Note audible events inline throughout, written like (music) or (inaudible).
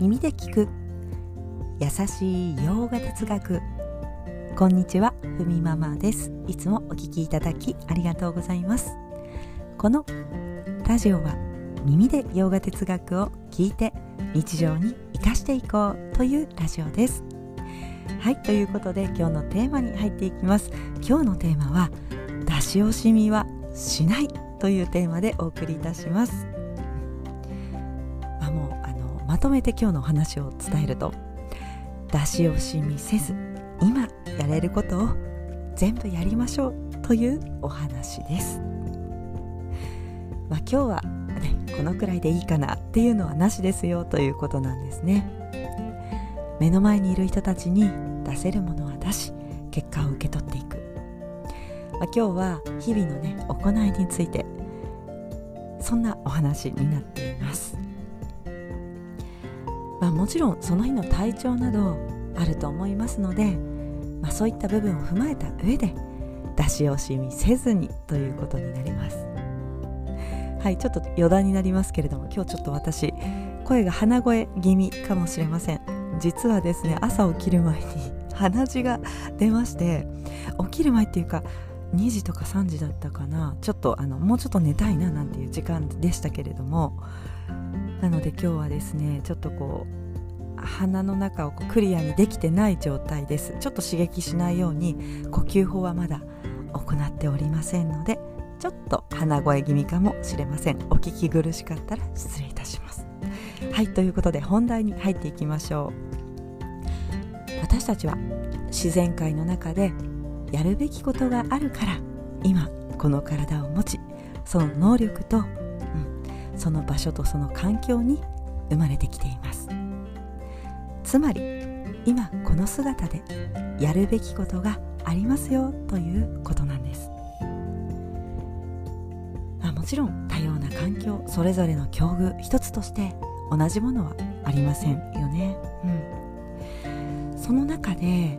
耳で聞く。優しい洋画哲学。こんにちはふみママです。いつもお聞きいただきありがとうございます。このラジオは耳で洋画哲学を聞いて日常に生かしていこうというラジオです。はいということで今日のテーマに入っていきます。今日のテーマは出し惜しみはしないというテーマでお送りいたします。とめて今日のお話を伝えると出し惜しみせず今やれることを全部やりましょうというお話です、まあ、今日は、ね、このくらいでいいかなっていうのはなしですよということなんですね。目の前にいる人たちに出せるものは出し結果を受け取っていく。まあ、今日は日々のね行いについてそんなお話になっています、まあ、もちろんその日の体調などあると思いますので、まあ、そういった部分を踏まえた上で出し惜しみせずにということになります。はいちょっと余談になりますけれども今日ちょっと私声が鼻声気味かもしれません。実はですね朝起きる前に (laughs) 鼻血が出まして起きる前っていうか2時とか3時だったかな。ちょっとあのもうちょっと寝たいななんていう時間でしたけれどもなので今日はですねちょっとこう鼻の中をこうクリアにできてない状態です。ちょっと刺激しないように呼吸法はまだ行っておりませんのでちょっと鼻声気味かもしれません。お聞き苦しかったら失礼いたします。はいということで本題に入っていきましょう。私たちは自然界の中でやるべきことがあるから今この体を持ちその能力と、その場所とその環境に生まれてきています。つまり今この姿でやるべきことがありますよということなんです、まあ、もちろん多様な環境それぞれの境遇一つとして同じものはありませんよね、うん、その中で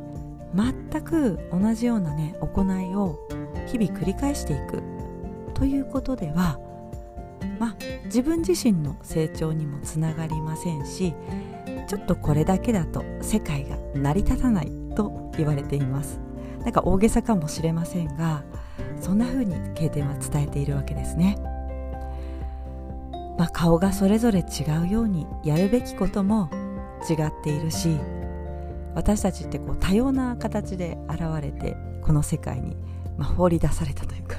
全く同じようなね行いを日々繰り返していくということではまあ自分自身の成長にもつながりませんしちょっとこれだけだと世界が成り立たないと言われています。なんか大げさかもしれませんがそんな風に経典は伝えているわけですね、まあ、顔がそれぞれ違うようにやるべきことも違っているし私たちってこう多様な形で現れてこの世界に、まあ、放り出されたというか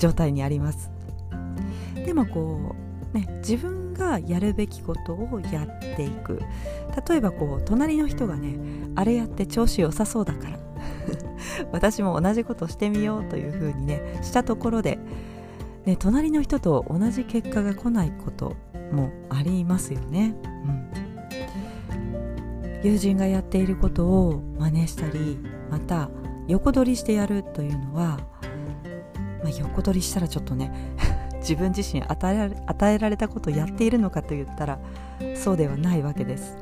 状態にあります。でもこうね自分がやるべきことをやっていく。例えばこう隣の人がねあれやって調子良さそうだから。(laughs) 私も同じことしてみようというふうにねしたところで、ね、隣の人と同じ結果が来ないこともありますよね。うん。友人がやっていることを真似したりまた横取りしてやるというのは、まあ、横取りしたらちょっとね (laughs) 自分自身与えられ与えられたことをやっているのかといったらそうではないわけです、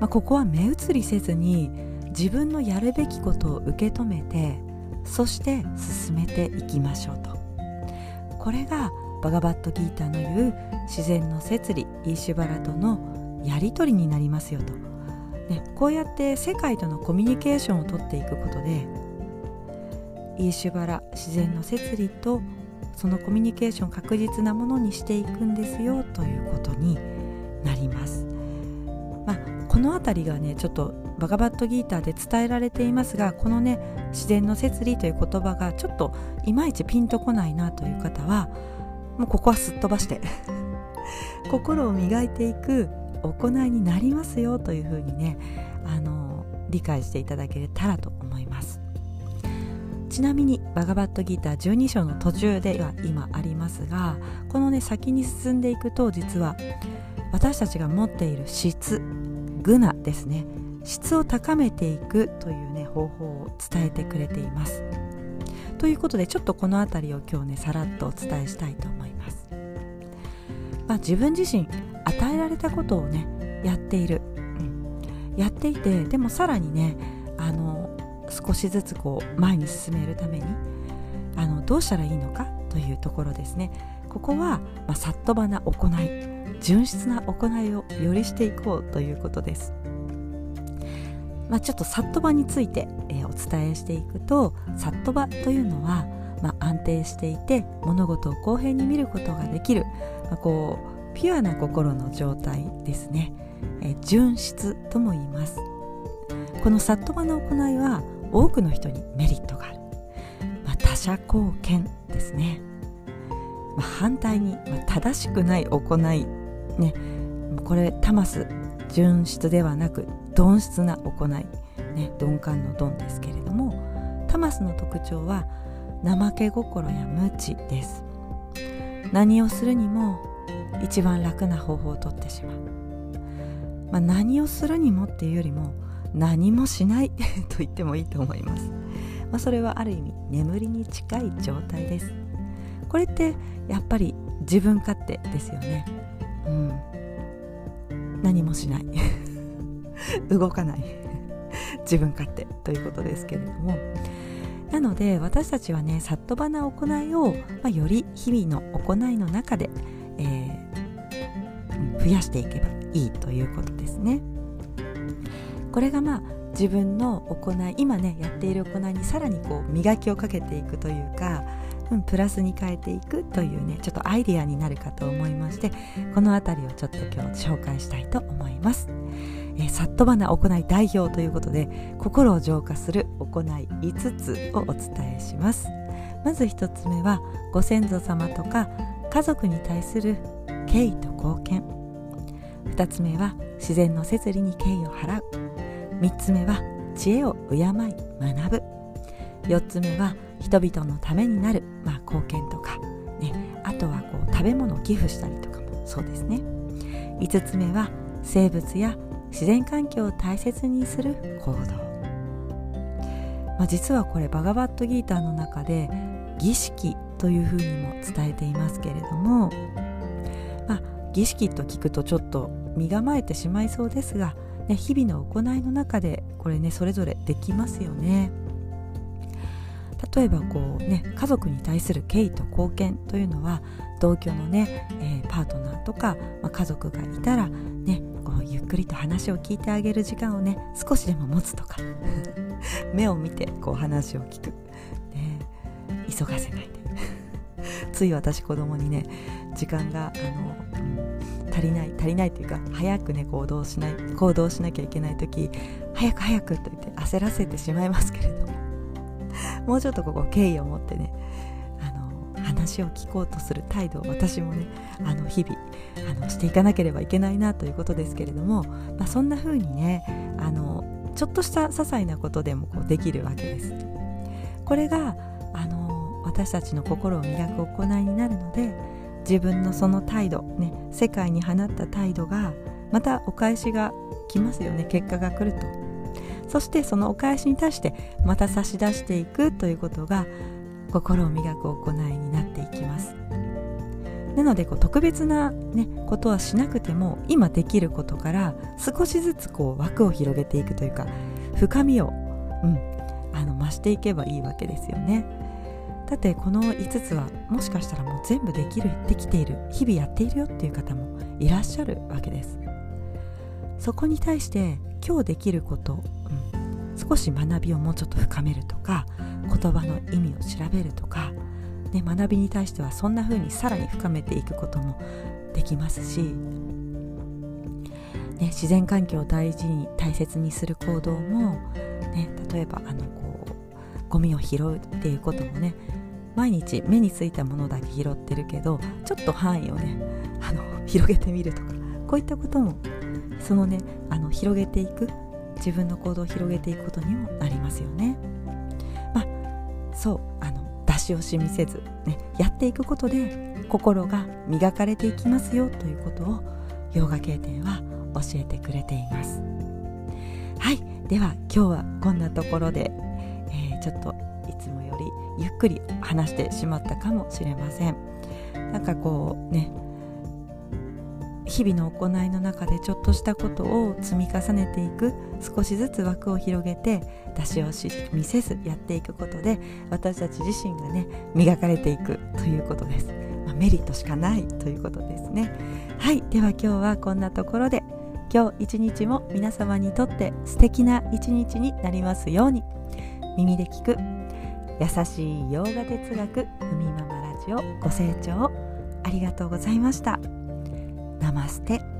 まあ、ここは目移りせずに自分のやるべきことを受け止めてそして進めていきましょうと。これがバガバットギーターの言う自然の摂理イーシュバラとのやり取りになりますよと、ね、こうやって世界とのコミュニケーションをとっていくことでイーシュバラ自然の摂理とそのコミュニケーション確実なものにしていくんですよということになります。まあ、この辺りがねちょっとバガバットギーターで伝えられていますがこのね自然の摂理という言葉がちょっといまいちピンとこないなという方はもうここはすっ飛ばして (laughs) 心を磨いていく行いになりますよというふうにねあの理解していただけたらとちなみにバガバットギター12章の途中では今ありますがこのね先に進んでいくと実は私たちが持っている質グナですね。質を高めていくというね方法を伝えてくれています。ということでちょっとこの辺りを今日ねさらっとお伝えしたいと思います、まあ、自分自身与えられたことをねやっている、うん、やっていてでもさらにねあの少しずつこう前に進めるためにあのどうしたらいいのかというところですね。ここは、まあ、さっとばな行い純質な行いをよりしていこうということです。まあ、ちょっとさっとばについて、えー、お伝えしていくとさっとばというのは、まあ、安定していて物事を公平に見ることができる、まあ、こうピュアな心の状態ですね、えー、純質とも言います。このさっとばの行いは多くの人にメリットがある、まあ、他者貢献ですね、まあ、反対に、まあ、正しくない行いね。これタマス純質ではなく鈍質な行い、ね、鈍感の鈍ですけれどもタマスの特徴は怠け心や無知です。何をするにも一番楽な方法をとってしまう、まあ、何をするにもっていうよりも何もしない (laughs) と言ってもいいと思います、まあ、それはある意味眠りに近い状態です。これってやっぱり自分勝手ですよね。うん。何もしない。(laughs) 動かない。(laughs) 自分勝手ということですけれども。なので私たちはねさっとばな行いを、まあ、より日々の行いの中で、えー、増やしていけばいいということですね。これがまあ自分の行い今ねやっている行いにさらにこう磨きをかけていくというか、うん、プラスに変えていくというねちょっとアイデアになるかと思いましてこの辺りをちょっと今日紹介したいと思います。え、さっとばな行い代表ということで心を浄化する行い5つをお伝えします。まず1つ目はご先祖様とか家族に対する敬意と貢献。2つ目は自然の摂理に敬意を払う。3つ目は知恵を敬い学ぶ。4つ目は人々のためになる、まあ、貢献とか、ね、あとはこう食べ物を寄付したりとかもそうですね。5つ目は生物や自然環境を大切にする行動、まあ、実はこれバガバットギーターの中で儀式というふうにも伝えていますけれども、まあ、儀式と聞くとちょっと身構えてしまいそうですがね、日々の行いの中でこれねそれぞれできますよね。例えばこうね家族に対する敬意と貢献というのは同居のね、えー、パートナーとか、まあ、家族がいたらねこうゆっくりと話を聞いてあげる時間をね少しでも持つとか (laughs) 目を見てこう話を聞く、ね、急がせないでつい私子供にね時間があの、足りない足りないというか早くね行動しない行動しなきゃいけない時早く早くと言って焦らせてしまいますけれども (laughs) もうちょっとここ敬意を持ってねあの話を聞こうとする態度を私もねあの日々あのしていかなければいけないなということですけれども、まあ、そんな風にねあのちょっとした些細なことでもこうできるわけです。これが私たちの心を磨く行いになるので自分のその態度、ね、世界に放った態度がまたお返しが来ますよね。結果が来ると。そしてそのお返しに対してまた差し出していくということが心を磨く行いになっていきます。なのでこう特別な、ね、ことはしなくても今できることから少しずつこう枠を広げていくというか深みを、うん、あの増していけばいいわけですよね。だってこの5つはもしかしたらもう全部できるできている日々やっているよっていう方もいらっしゃるわけです。そこに対して今日できること、うん、少し学びをもうちょっと深めるとか言葉の意味を調べるとか、ね、学びに対してはそんな風にさらに深めていくこともできますし、ね、自然環境を大事に大切にする行動も、ね、例えばあのこうゴミを拾うっていうこともね毎日目についたものだけ拾ってるけどちょっと範囲をねあの (laughs) 広げてみるとかこういったこともそのねあの広げていく自分の行動を広げていくことにもなりますよね。まあそうあの出し惜しみせず、ね、やっていくことで心が磨かれていきますよということをヨガ経典は教えてくれています。はいでは今日はこんなところで、ちょっといつもよりゆっくり話してしまったかもしれません。なんかこうね日々の行いの中でちょっとしたことを積み重ねていく少しずつ枠を広げて出し惜しみせずやっていくことで私たち自身がね磨かれていくということです、まあ、メリットしかないということですね。はいでは今日はこんなところで今日一日も皆様にとって素敵な一日になりますように。耳で聞く。優しい洋画哲学ふみママラジオご清聴ありがとうございました。ナマステ。